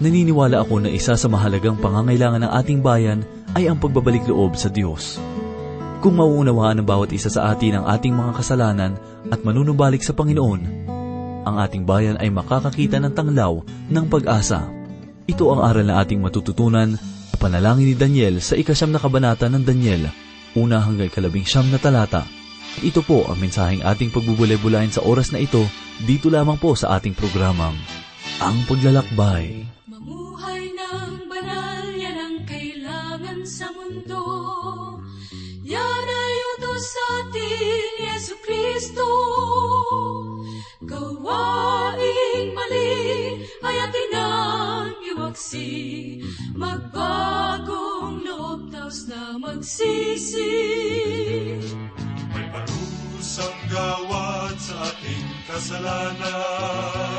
naniniwala ako na isa sa mahalagang pangangailangan ng ating bayan ay ang pagbabalik loob sa Diyos. Kung mauunawaan ng bawat isa sa atin ang ating mga kasalanan at manunumbalik sa Panginoon, ang ating bayan ay makakakita ng tanglaw ng pag-asa. Ito ang aral na ating matututunan sa panalangin ni Daniel sa ikasyam na kabanata ng Daniel, una hanggang kalabing siyam na talata. Ito po ang mensaheng ating pagbubulay-bulayin sa oras na ito dito lamang po sa ating programang, Ang Paglalakbay. Gawaing mali ay atin ang iwaksi. Magbagong loob, taos na magsisi. May parusang gawad sa ating kasalanan.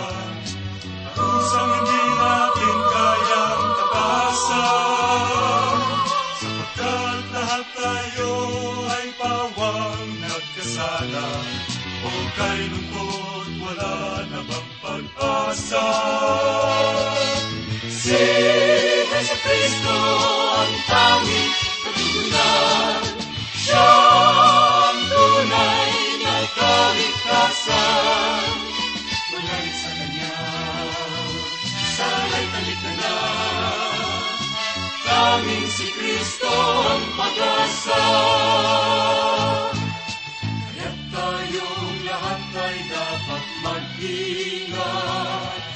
Pag-asa? Si Jesu Cristo ang tanging katugunan. Siya ang tunay na kaligtasan. Mula sa Kanya, sana'y talik na na. Si Kristo ang pag-asa. Kaya't tayong lahat ay dapat mag-ingat.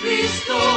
Tanging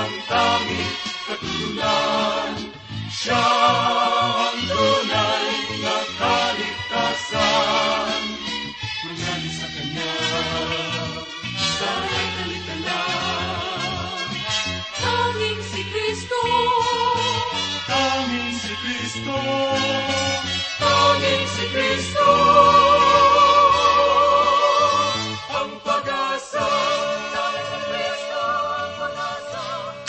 ang tanging katugunan. Siya ang tunay na kaligtasan. Mula sa Kanya, sana'y talik ka na. Tanging si Kristo, Tanging si Kristo. tanging si Kristo.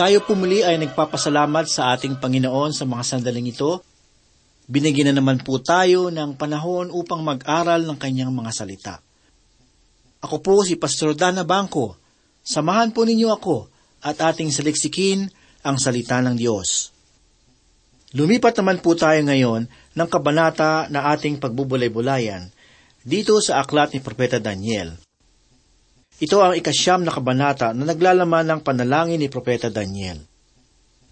Tayo po muli ay nagpapasalamat sa ating Panginoon sa mga sandaling ito. Binigyan na naman po tayo ng panahon upang mag-aral ng kanyang mga salita. Ako po si Pastor Dana Bangko. Samahan po ninyo ako at ating saliksikin ang salita ng Diyos. Lumipat naman po tayo ngayon ng kabanata na ating pagbubulay-bulayan dito sa aklat ni Propeta Daniel. Ito ang ikasyam na kabanata na naglalaman ng panalangin ni Propeta Daniel.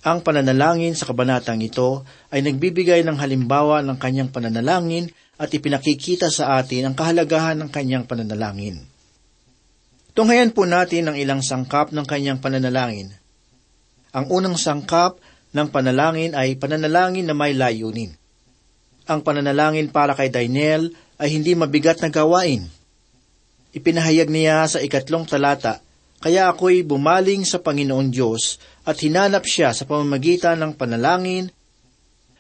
Ang pananalangin sa kabanatang ito ay nagbibigay ng halimbawa ng kanyang pananalangin at ipinakikita sa atin ang kahalagahan ng kanyang pananalangin. Tunghayan po natin ang ilang sangkap ng kanyang pananalangin. Ang unang sangkap ng panalangin ay pananalangin na may layunin. Ang pananalangin para kay Daniel ay hindi mabigat na gawain. Ipinahayag niya sa ikatlong talata, Kaya ako'y bumaling sa Panginoon Diyos at hinanap siya sa pamamagitan ng panalangin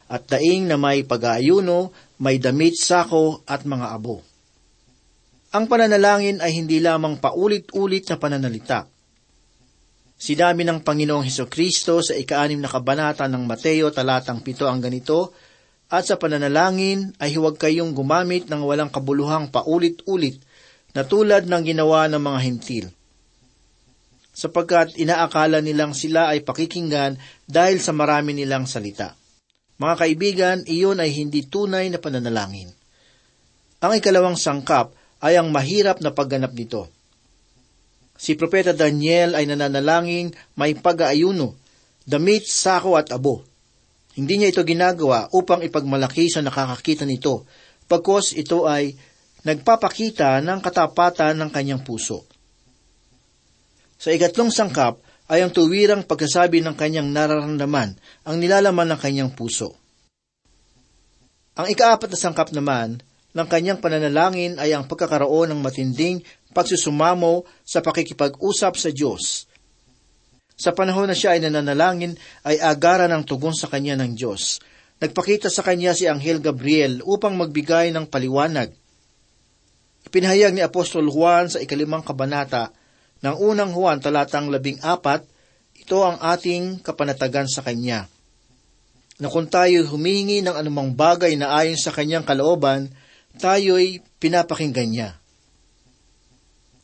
at daing na may pag-aayuno, may damit, sako at mga abo. Ang pananalangin ay hindi lamang paulit-ulit na pananalita. Sinabi ng Panginoong Heso Kristo sa ikaanim na kabanata ng Mateo talatang pito ang ganito, At sa pananalangin ay huwag kayong gumamit ng walang kabuluhang paulit-ulit na tulad ng ginawa ng mga hintil sapagkat inaakala nilang sila ay pakikinggan dahil sa marami nilang salita. Mga kaibigan, iyon ay hindi tunay na pananalangin. Ang ikalawang sangkap ay ang mahirap na pagganap nito. Si Propeta Daniel ay nananalangin may pag-aayuno, damit, sako at abo. Hindi niya ito ginagawa upang ipagmalaki sa nakakakita nito, pagkos ito ay nagpapakita ng katapatan ng kanyang puso. Sa ikatlong sangkap ay ang tuwirang pagkasabi ng kanyang nararamdaman, ang nilalaman ng kanyang puso. Ang ikaapat na sangkap naman ng kanyang pananalangin ay ang pagkakaroon ng matinding pagsusumamo sa pakikipag-usap sa Diyos. Sa panahon na siya ay nananalangin, ay agara ng tugon sa kanya ng Diyos. Nagpakita sa kanya si Anghel Gabriel upang magbigay ng paliwanag. Ipinahayag ni Apostol Juan sa ikalimang kabanata ng unang Juan talatang labing apat, ito ang ating kapanatagan sa Kanya. Na kung tayo humingi ng anumang bagay na ayon sa Kanyang kalooban, tayo'y pinapakinggan niya.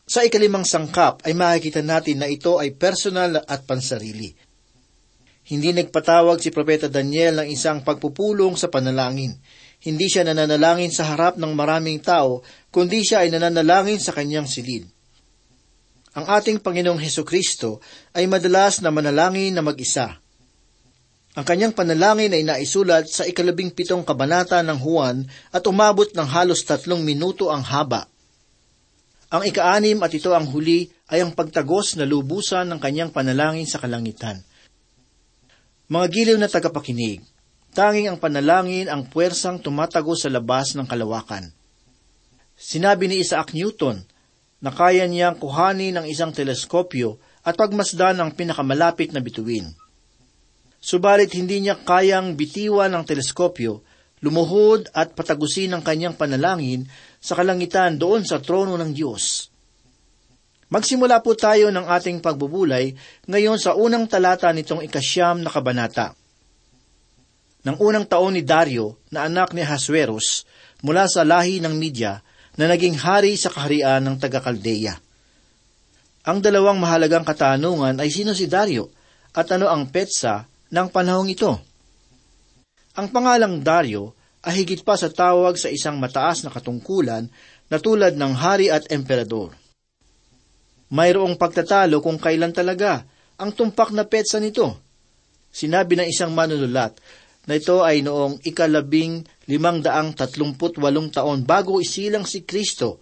Sa ikalimang sangkap ay makikita natin na ito ay personal at pansarili. Hindi nagpatawag si Propeta Daniel ng isang pagpupulong sa panalangin. Hindi siya nananalangin sa harap ng maraming tao, kundi siya ay nananalangin sa kanyang silid. Ang ating Panginoong Heso Kristo ay madalas na manalangin na mag-isa. Ang kanyang panalangin ay naisulat sa ikalabing pitong kabanata ng Juan at umabot ng halos tatlong minuto ang haba. Ang ikaanim at ito ang huli ay ang pagtagos na lubusan ng kanyang panalangin sa kalangitan. Mga giliw na tagapakinig, tanging ang panalangin ang puwersang tumatago sa labas ng kalawakan. Sinabi ni Isaac Newton, na kaya niyang kuhanin ng isang teleskopyo at pagmasdan ang pinakamalapit na bituin. Subalit hindi niya kayang bitiwan ng teleskopyo, lumuhod at patagusin ang kanyang panalangin sa kalangitan doon sa trono ng Diyos. Magsimula po tayo ng ating pagbubulay ngayon sa unang talata nitong ikasyam na kabanata. Nang unang taon ni Dario na anak ni Hasueros mula sa lahi ng Midya, na naging hari sa kaharian ng taga-Kaldeya. Ang dalawang mahalagang katanungan ay sino si Dario at ano ang petsa ng panahong ito. Ang pangalang Dario ay higit pa sa tawag sa isang mataas na katungkulan na tulad ng hari at emperador. Mayroong pagtatalo kung kailan talaga ang tumpak na petsa nito. Sinabi ng isang manunulat na ito ay noong ikalabing limang daang tatlumput walong taon bago isilang si Kristo.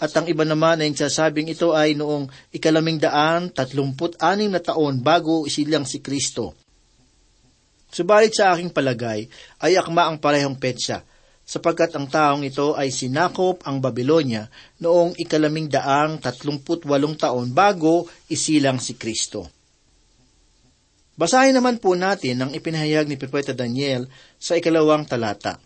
At ang iba naman ay sasabing ito ay noong ikalaming daan tatlumput anim na taon bago isilang si Kristo. Subalit sa aking palagay ay akma ang parehong petsa, sapagkat ang taong ito ay sinakop ang Babylonia noong ikalaming daang tatlumput walong taon bago isilang si Kristo. Basahin naman po natin ang ipinahayag ni Propeta Daniel sa ikalawang talata.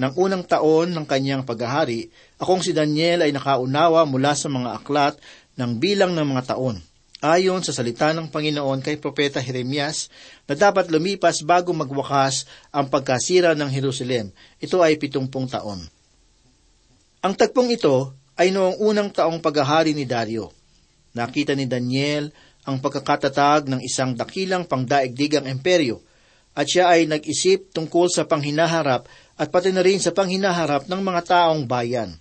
Nang unang taon ng kanyang paghahari, akong si Daniel ay nakaunawa mula sa mga aklat ng bilang ng mga taon, ayon sa salita ng Panginoon kay Propeta Jeremias na dapat lumipas bago magwakas ang pagkasira ng Jerusalem. Ito ay pitumpung taon. Ang tagpong ito ay noong unang taong paghahari ni Dario. Nakita ni Daniel ang pagkakatatag ng isang dakilang pangdaigdigang emperyo, at siya ay nag-isip tungkol sa panghinaharap at pati na rin sa panghinaharap ng mga taong bayan.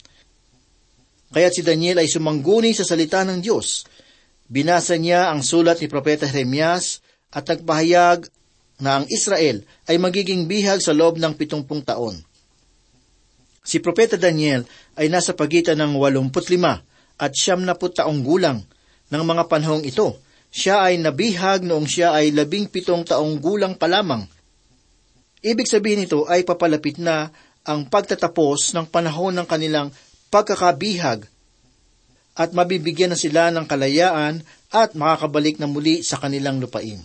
Kaya si Daniel ay sumangguni sa salita ng Diyos. Binasa niya ang sulat ni Propeta Jeremias at nagpahayag na ang Israel ay magiging bihag sa loob ng pitumpung taon. Si Propeta Daniel ay nasa pagitan ng 85 at siyam na taong gulang ng mga panahong ito siya ay nabihag noong siya ay labing pitong taong gulang pa lamang. Ibig sabihin nito ay papalapit na ang pagtatapos ng panahon ng kanilang pagkakabihag at mabibigyan na sila ng kalayaan at makakabalik na muli sa kanilang lupain.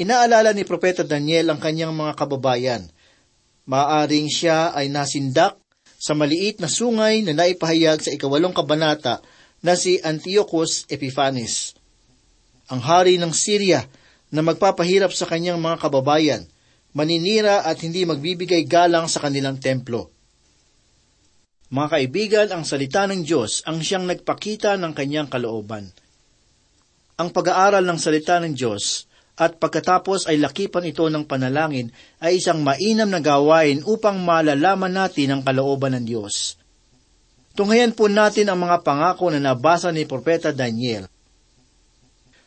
Inaalala ni Propeta Daniel ang kanyang mga kababayan. Maaring siya ay nasindak sa maliit na sungay na naipahayag sa ikawalong kabanata na si Antiochus Epiphanes, ang hari ng Syria na magpapahirap sa kanyang mga kababayan, maninira at hindi magbibigay galang sa kanilang templo. Mga kaibigan, ang salita ng Diyos ang siyang nagpakita ng kanyang kalooban. Ang pag-aaral ng salita ng Diyos at pagkatapos ay lakipan ito ng panalangin ay isang mainam na gawain upang malalaman natin ang kalooban ng Diyos. Tunghayan po natin ang mga pangako na nabasa ni Propeta Daniel.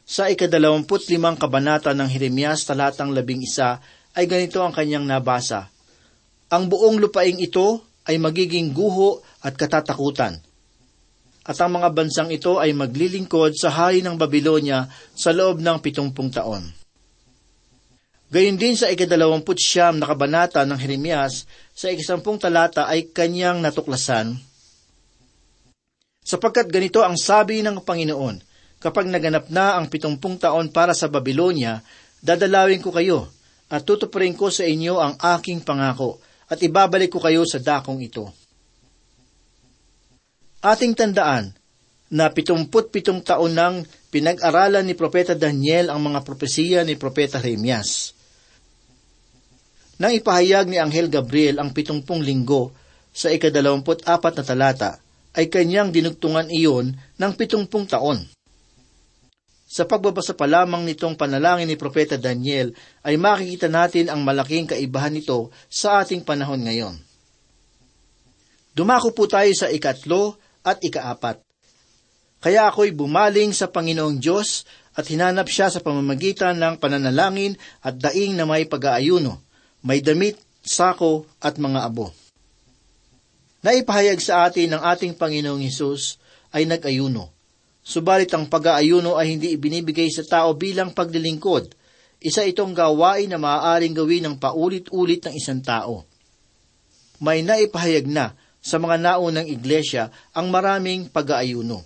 Sa ikadalawamput limang kabanata ng Jeremias talatang labing isa ay ganito ang kanyang nabasa. Ang buong lupaing ito ay magiging guho at katatakutan. At ang mga bansang ito ay maglilingkod sa hari ng Babylonia sa loob ng pitungpung taon. Gayun din sa ikadalawamput siyam na kabanata ng Jeremias, sa ikasampung talata ay kanyang natuklasan, Sapagkat ganito ang sabi ng Panginoon, kapag naganap na ang pitungpung taon para sa Babylonia, dadalawin ko kayo, at tutuparin ko sa inyo ang aking pangako, at ibabalik ko kayo sa dakong ito. Ating tandaan na pitumput pitong taon nang pinag-aralan ni Propeta Daniel ang mga propesiya ni Propeta Jeremias. Nang ipahayag ni Anghel Gabriel ang pitungpung linggo sa ikadalawamput apat na talata, ay kanyang dinugtungan iyon ng pitungpung taon. Sa pagbabasa pa lamang nitong panalangin ni Propeta Daniel ay makikita natin ang malaking kaibahan nito sa ating panahon ngayon. Dumako po tayo sa ikatlo at ikaapat. Kaya ako'y bumaling sa Panginoong Diyos at hinanap siya sa pamamagitan ng pananalangin at daing na may pag-aayuno, may damit, sako at mga abo. Naipahayag sa atin ng ating Panginoong Hesus ay nag-ayuno Subalit ang pag-aayuno ay hindi ibinibigay sa tao bilang paglilingkod. Isa itong gawain na maaaring gawin ng paulit-ulit ng isang tao. May naipahayag na sa mga naunang iglesia ang maraming pag-aayuno.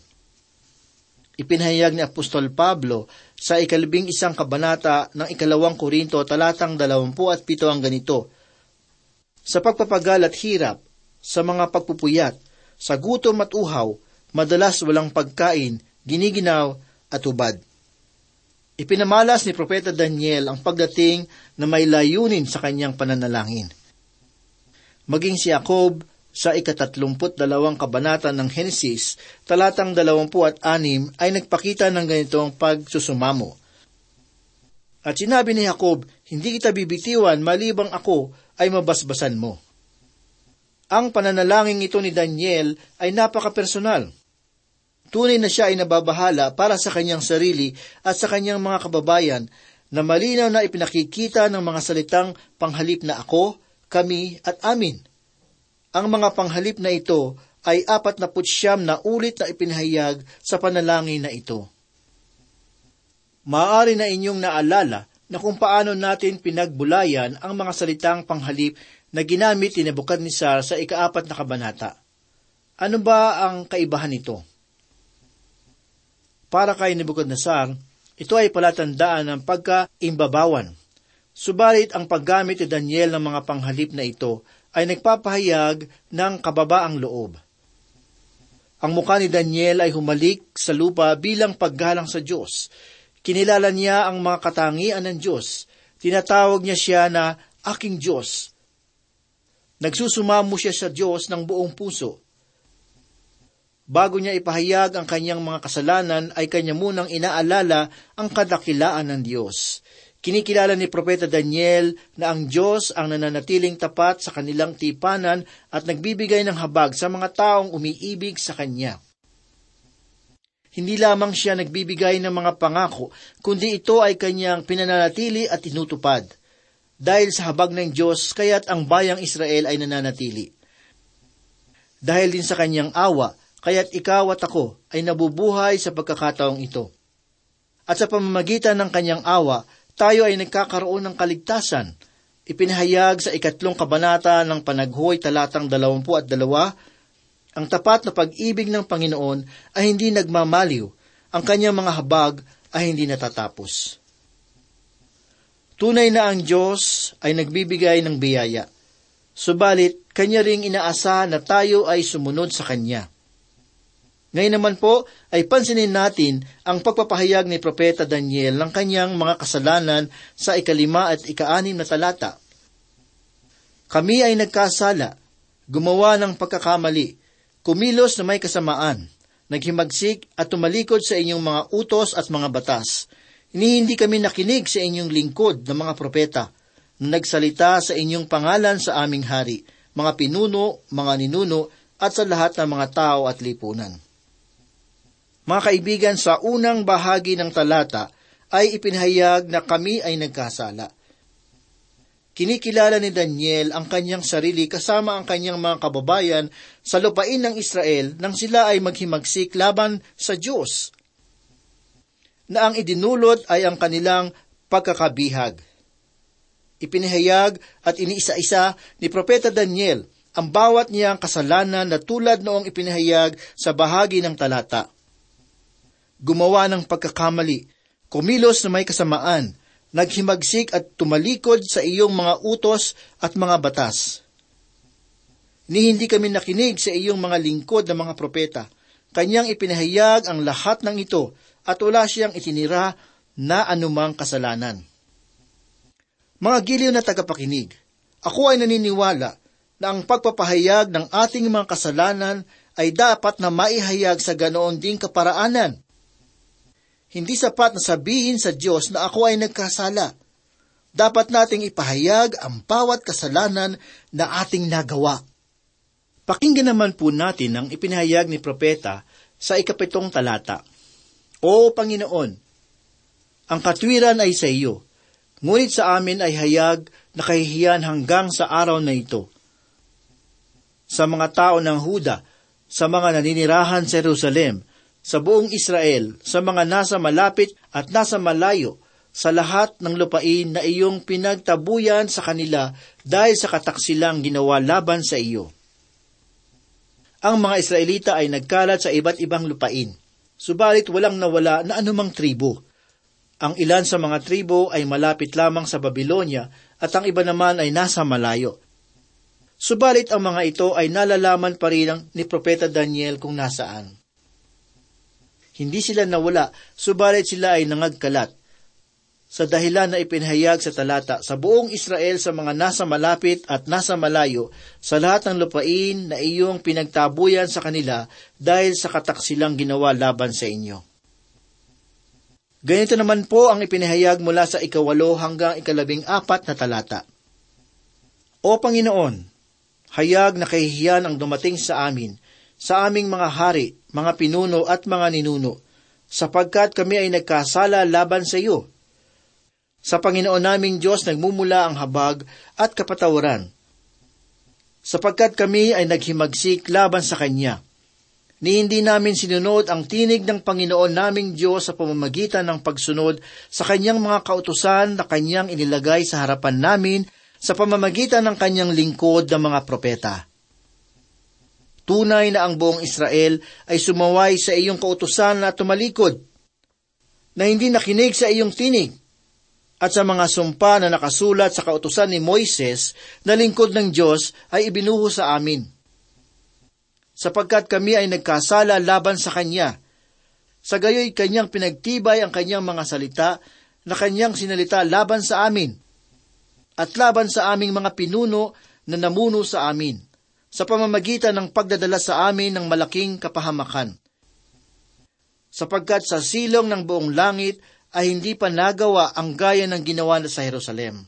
Ipinahayag ni Apostol Pablo sa ikalabing isang kabanata ng ikalawang Korinto talatang dalawampu at pito ang ganito, Sa pagpapagal at hirap, sa mga pagpupuyat, sa gutom at uhaw, madalas walang pagkain, giniginaw at ubad. Ipinamalas ni Propeta Daniel ang pagdating na may layunin sa kanyang pananalangin. Maging si Jacob sa ikatatlumput dalawang kabanata ng Henesis, talatang dalawampu at anim, ay nagpakita ng ganitong pagsusumamo. At sinabi ni Jacob, hindi kita bibitiwan malibang ako ay mabasbasan mo. Ang pananalangin ito ni Daniel ay napaka-personal. Tunay na siya ay nababahala para sa kanyang sarili at sa kanyang mga kababayan na malinaw na ipinakikita ng mga salitang panghalip na ako, kami at amin. Ang mga panghalip na ito ay apat na putsyam na ulit na ipinahayag sa panalangin na ito. Maaari na inyong naalala na kung paano natin pinagbulayan ang mga salitang panghalip na ginamit ni Nebuchadnezzar sa ikaapat na kabanata. Ano ba ang kaibahan nito? Para kay Nebuchadnezzar, ito ay palatandaan ng pagkaimbabawan. Subalit ang paggamit ni Daniel ng mga panghalip na ito ay nagpapahayag ng kababaang loob. Ang mukha ni Daniel ay humalik sa lupa bilang paggalang sa Diyos. Kinilala niya ang mga katangian ng Diyos. Tinatawag niya siya na aking Diyos. Nagsusumamo siya sa Diyos ng buong puso Bago niya ipahayag ang kanyang mga kasalanan ay kanya munang inaalala ang kadakilaan ng Diyos. Kinikilala ni Propeta Daniel na ang Diyos ang nananatiling tapat sa kanilang tipanan at nagbibigay ng habag sa mga taong umiibig sa Kanya. Hindi lamang siya nagbibigay ng mga pangako, kundi ito ay kanyang pinananatili at tinutupad. Dahil sa habag ng Diyos, kaya't ang bayang Israel ay nananatili. Dahil din sa kanyang awa, kaya't ikaw at ako ay nabubuhay sa pagkakataong ito. At sa pamamagitan ng kanyang awa, tayo ay nagkakaroon ng kaligtasan. Ipinahayag sa ikatlong kabanata ng panaghoy talatang dalawampu at dalawa, Ang tapat na pag-ibig ng Panginoon ay hindi nagmamaliw. Ang kanyang mga habag ay hindi natatapos. Tunay na ang Diyos ay nagbibigay ng biyaya. Subalit, Kanya ring inaasa na tayo ay sumunod sa Kanya. Ngayon naman po ay pansinin natin ang pagpapahayag ni Propeta Daniel ng kanyang mga kasalanan sa ikalima at ikaanim na talata. Kami ay nagkasala, gumawa ng pagkakamali, kumilos na may kasamaan, naghimagsik at tumalikod sa inyong mga utos at mga batas. Ini hindi kami nakinig sa inyong lingkod ng mga propeta na nagsalita sa inyong pangalan sa aming hari, mga pinuno, mga ninuno, at sa lahat ng mga tao at lipunan. Mga kaibigan, sa unang bahagi ng talata ay ipinahayag na kami ay nagkasala. Kinikilala ni Daniel ang kanyang sarili kasama ang kanyang mga kababayan sa lupain ng Israel nang sila ay maghimagsik laban sa Diyos na ang idinulot ay ang kanilang pagkakabihag. Ipinahayag at iniisa-isa ni Propeta Daniel ang bawat niyang kasalanan na tulad noong ipinahayag sa bahagi ng talata. Gumawa ng pagkakamali, kumilos na may kasamaan, naghimagsik at tumalikod sa iyong mga utos at mga batas. Ni hindi kami nakinig sa iyong mga lingkod na mga propeta. Kanyang ipinahayag ang lahat ng ito at wala siyang itinira na anumang kasalanan. Mga giliw na tagapakinig, ako ay naniniwala na ang pagpapahayag ng ating mga kasalanan ay dapat na maihayag sa ganoon ding kaparaanan. Hindi sapat na sabihin sa Diyos na ako ay nagkasala. Dapat nating ipahayag ang bawat kasalanan na ating nagawa. Pakinggan naman po natin ang ipinahayag ni Propeta sa ikapitong talata. O Panginoon, ang katwiran ay sa iyo, ngunit sa amin ay hayag na kahihiyan hanggang sa araw na ito. Sa mga tao ng Huda, sa mga naninirahan sa Jerusalem, sa buong Israel, sa mga nasa malapit at nasa malayo, sa lahat ng lupain na iyong pinagtabuyan sa kanila dahil sa kataksilang ginawa laban sa iyo. Ang mga Israelita ay nagkalat sa iba't ibang lupain, subalit walang nawala na anumang tribo. Ang ilan sa mga tribo ay malapit lamang sa Babylonia at ang iba naman ay nasa malayo. Subalit ang mga ito ay nalalaman pa rin ni Propeta Daniel kung nasaan. Hindi sila nawala, subalit sila ay nangagkalat. Sa dahilan na ipinahayag sa talata, sa buong Israel sa mga nasa malapit at nasa malayo, sa lahat ng lupain na iyong pinagtabuyan sa kanila dahil sa kataksilang ginawa laban sa inyo. Ganito naman po ang ipinahayag mula sa ikawalo hanggang ikalabing apat na talata. O Panginoon, hayag na kahihiyan ang dumating sa amin, sa aming mga hari, mga pinuno at mga ninuno, sapagkat kami ay nagkasala laban sa iyo. Sa Panginoon naming Diyos nagmumula ang habag at kapatawaran, sapagkat kami ay naghimagsik laban sa Kanya. Ni hindi namin sinunod ang tinig ng Panginoon naming Diyos sa pamamagitan ng pagsunod sa Kanyang mga kautusan na Kanyang inilagay sa harapan namin sa pamamagitan ng Kanyang lingkod ng mga propeta. Tunay na ang buong Israel ay sumaway sa iyong kautusan at tumalikod, na hindi nakinig sa iyong tinig, at sa mga sumpa na nakasulat sa kautusan ni Moises na lingkod ng Diyos ay ibinuho sa amin. Sapagkat kami ay nagkasala laban sa Kanya, sa gayoy Kanyang pinagtibay ang Kanyang mga salita na Kanyang sinalita laban sa amin, at laban sa aming mga pinuno na namuno sa amin sa pamamagitan ng pagdadala sa amin ng malaking kapahamakan. Sapagkat sa silong ng buong langit ay hindi pa nagawa ang gaya ng ginawa sa Jerusalem.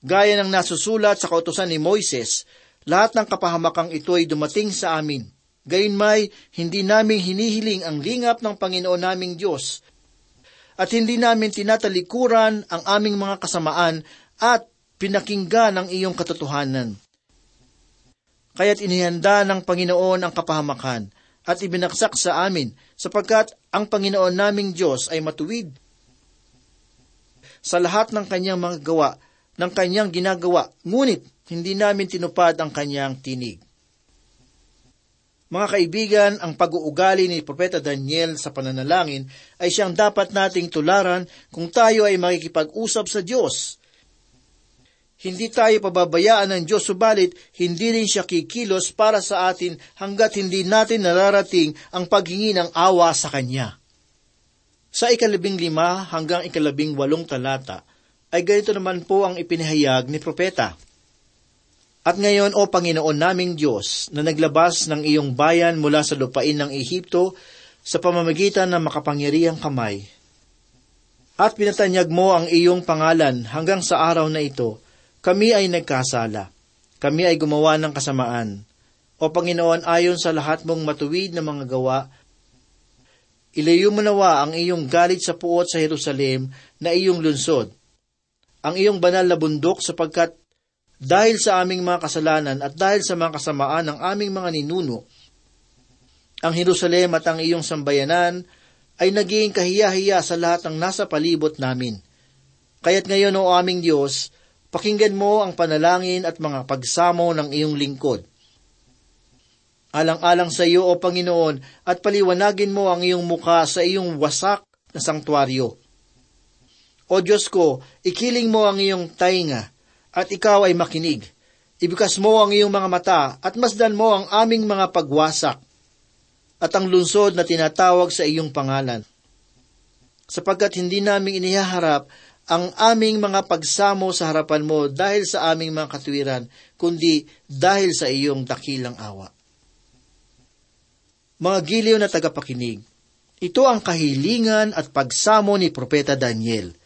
Gaya ng nasusulat sa kautosan ni Moises, lahat ng kapahamakang ito ay dumating sa amin. Gayunmay, hindi namin hinihiling ang lingap ng Panginoon naming Diyos, at hindi namin tinatalikuran ang aming mga kasamaan at pinakinggan ang iyong katotohanan. Kaya't inihanda ng Panginoon ang kapahamakan at ibinaksak sa amin sapagkat ang Panginoon naming Diyos ay matuwid sa lahat ng kanyang mga gawa, ng kanyang ginagawa, ngunit hindi namin tinupad ang kanyang tinig. Mga kaibigan, ang pag-uugali ni Propeta Daniel sa pananalangin ay siyang dapat nating tularan kung tayo ay makikipag-usap sa Diyos. Hindi tayo pababayaan ng Diyos, subalit hindi rin siya kikilos para sa atin hanggat hindi natin nararating ang paghingi ng awa sa Kanya. Sa ikalabing lima hanggang ikalabing walong talata, ay ganito naman po ang ipinahayag ni Propeta. At ngayon, O Panginoon naming Diyos, na naglabas ng iyong bayan mula sa lupain ng Ehipto sa pamamagitan ng makapangyarihang kamay, at pinatanyag mo ang iyong pangalan hanggang sa araw na ito, kami ay nagkasala. Kami ay gumawa ng kasamaan. O Panginoon, ayon sa lahat mong matuwid na mga gawa, ilayo mo nawa ang iyong galit sa puot sa Jerusalem na iyong lunsod, ang iyong banal na bundok sapagkat dahil sa aming mga kasalanan at dahil sa mga kasamaan ng aming mga ninuno, ang Jerusalem at ang iyong sambayanan ay naging kahiya-hiya sa lahat ng nasa palibot namin. Kaya't ngayon, o aming Diyos, pakinggan mo ang panalangin at mga pagsamo ng iyong lingkod. Alang-alang sa iyo, O Panginoon, at paliwanagin mo ang iyong muka sa iyong wasak na sangtuaryo. O Diyos ko, ikiling mo ang iyong tainga, at ikaw ay makinig. Ibikas mo ang iyong mga mata at masdan mo ang aming mga pagwasak at ang lunsod na tinatawag sa iyong pangalan. Sapagkat hindi namin inihaharap ang aming mga pagsamo sa harapan mo dahil sa aming mga katwiran, kundi dahil sa iyong dakilang awa. Mga giliw na tagapakinig, ito ang kahilingan at pagsamo ni Propeta Daniel –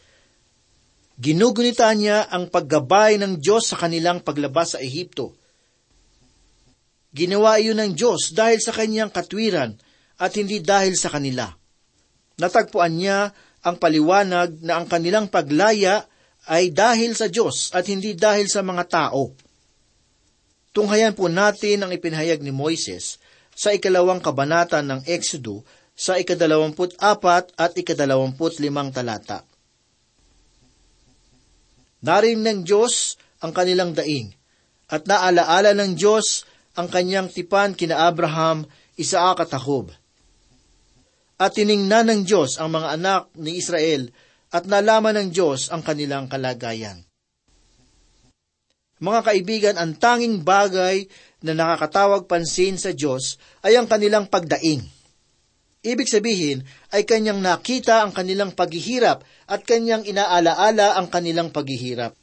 Ginugunita niya ang paggabay ng Diyos sa kanilang paglabas sa Ehipto. Ginawa iyon ng Diyos dahil sa kanyang katwiran at hindi dahil sa kanila. Natagpuan niya ang paliwanag na ang kanilang paglaya ay dahil sa Diyos at hindi dahil sa mga tao. Tunghayan po natin ang ipinahayag ni Moises sa ikalawang kabanata ng Exodo sa ikadalawamput apat at ikadalawamput limang talata. Narin ng Diyos ang kanilang daing, at naalaala ng Diyos ang kanyang tipan kina Abraham, Isaac at Jacob. At tiningnan ng Diyos ang mga anak ni Israel at nalaman ng Diyos ang kanilang kalagayan. Mga kaibigan, ang tanging bagay na nakakatawag pansin sa Diyos ay ang kanilang pagdaing. Ibig sabihin ay kanyang nakita ang kanilang paghihirap at kanyang inaalaala ang kanilang paghihirap.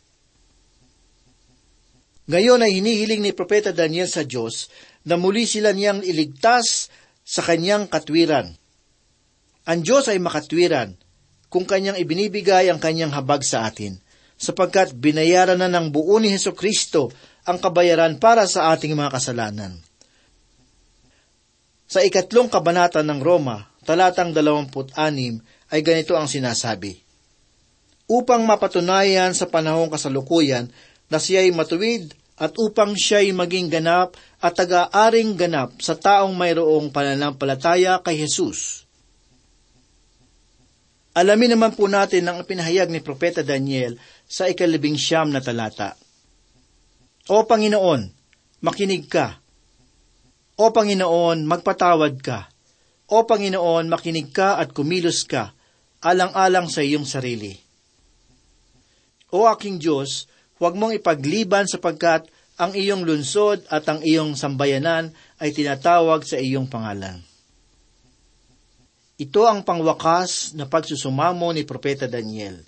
Ngayon ay hinihiling ni Propeta Daniel sa Diyos na muli sila niyang iligtas sa kanyang katwiran. Ang Diyos ay makatwiran kung kanyang ibinibigay ang kanyang habag sa atin, sapagkat binayaran na ng buo ni Heso Kristo ang kabayaran para sa ating mga kasalanan. Sa ikatlong kabanata ng Roma, talatang 26 ay ganito ang sinasabi. Upang mapatunayan sa panahong kasalukuyan na siya'y matuwid at upang siya'y maging ganap at taga-aring ganap sa taong mayroong pananampalataya kay Jesus. Alamin naman po natin ang pinahayag ni Propeta Daniel sa ikalibing siyam na talata. O Panginoon, makinig ka o Panginoon, magpatawad ka. O Panginoon, makinig ka at kumilos ka, alang-alang sa iyong sarili. O aking Diyos, huwag mong ipagliban sapagkat ang iyong lunsod at ang iyong sambayanan ay tinatawag sa iyong pangalan. Ito ang pangwakas na pagsusumamo ni Propeta Daniel.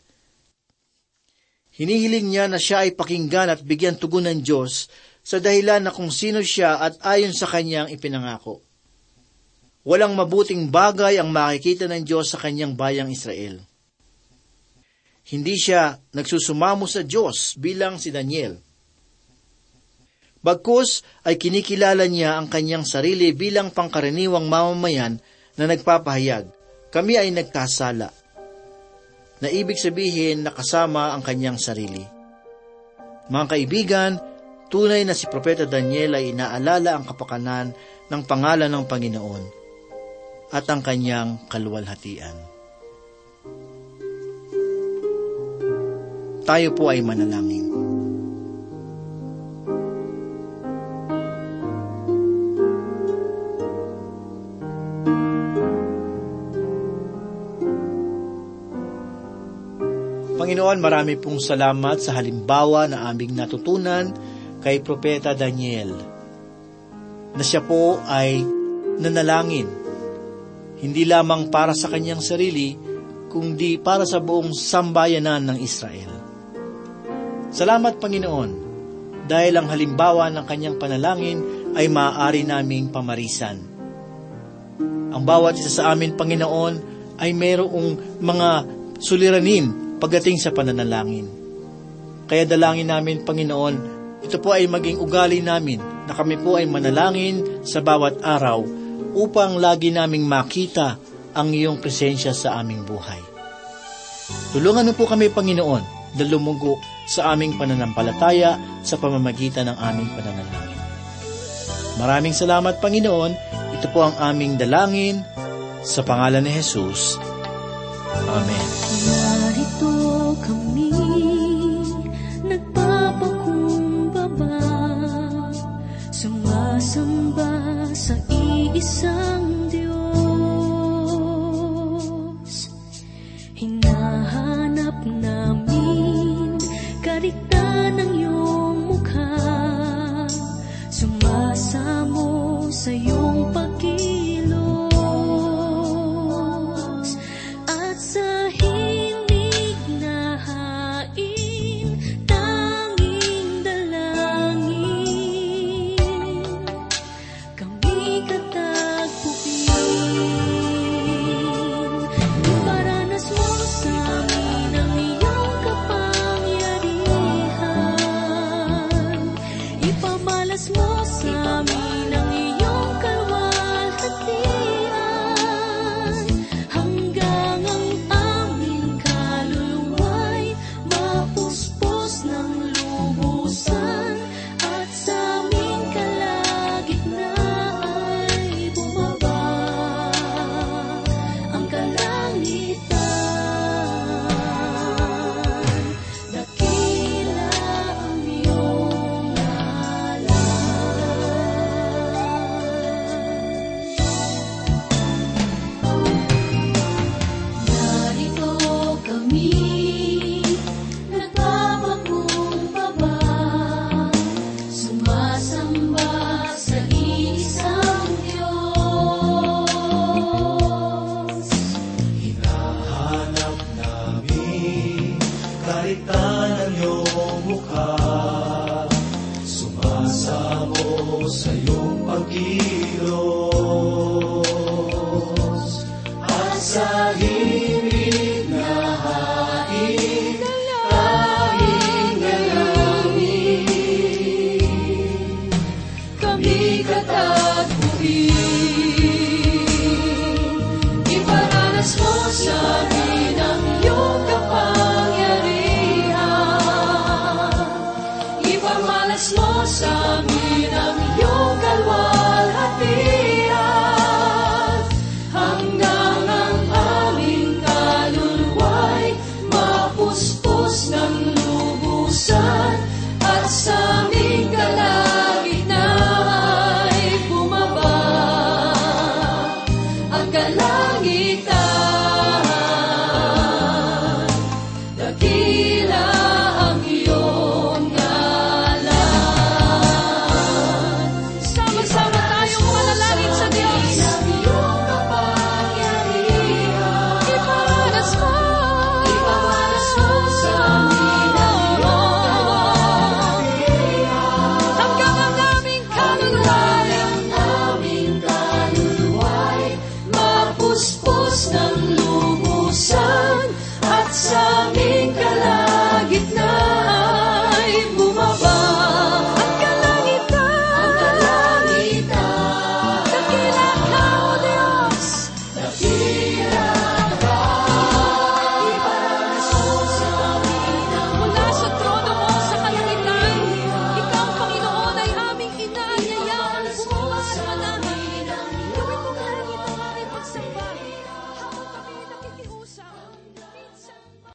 Hinihiling niya na siya ay pakinggan at bigyan tugon ng Diyos sa dahilan na kung sino siya at ayon sa kanyang ipinangako. Walang mabuting bagay ang makikita ng Diyos sa kanyang bayang Israel. Hindi siya nagsusumamo sa Diyos bilang si Daniel. Bagkus ay kinikilala niya ang kanyang sarili bilang pangkaraniwang mamamayan na nagpapahayag, kami ay nagkasala, na ibig sabihin nakasama ang kanyang sarili. Mga kaibigan, Tunay na si Propeta Daniel ay inaalala ang kapakanan ng pangalan ng Panginoon at ang kanyang kaluwalhatian. Tayo po ay manalangin. Panginoon, marami pong salamat sa halimbawa na aming natutunan kay Propeta Daniel na siya po ay nanalangin, hindi lamang para sa kanyang sarili, kundi para sa buong sambayanan ng Israel. Salamat Panginoon, dahil ang halimbawa ng kanyang panalangin ay maaari naming pamarisan. Ang bawat isa sa amin, Panginoon, ay mayroong mga suliranin pagdating sa pananalangin. Kaya dalangin namin, Panginoon, ito po ay maging ugali namin na kami po ay manalangin sa bawat araw upang lagi naming makita ang iyong presensya sa aming buhay. Tulungan mo po kami, Panginoon, na lumugo sa aming pananampalataya sa pamamagitan ng aming pananalangin. Maraming salamat, Panginoon. Ito po ang aming dalangin sa pangalan ni Jesus. Amen. hero.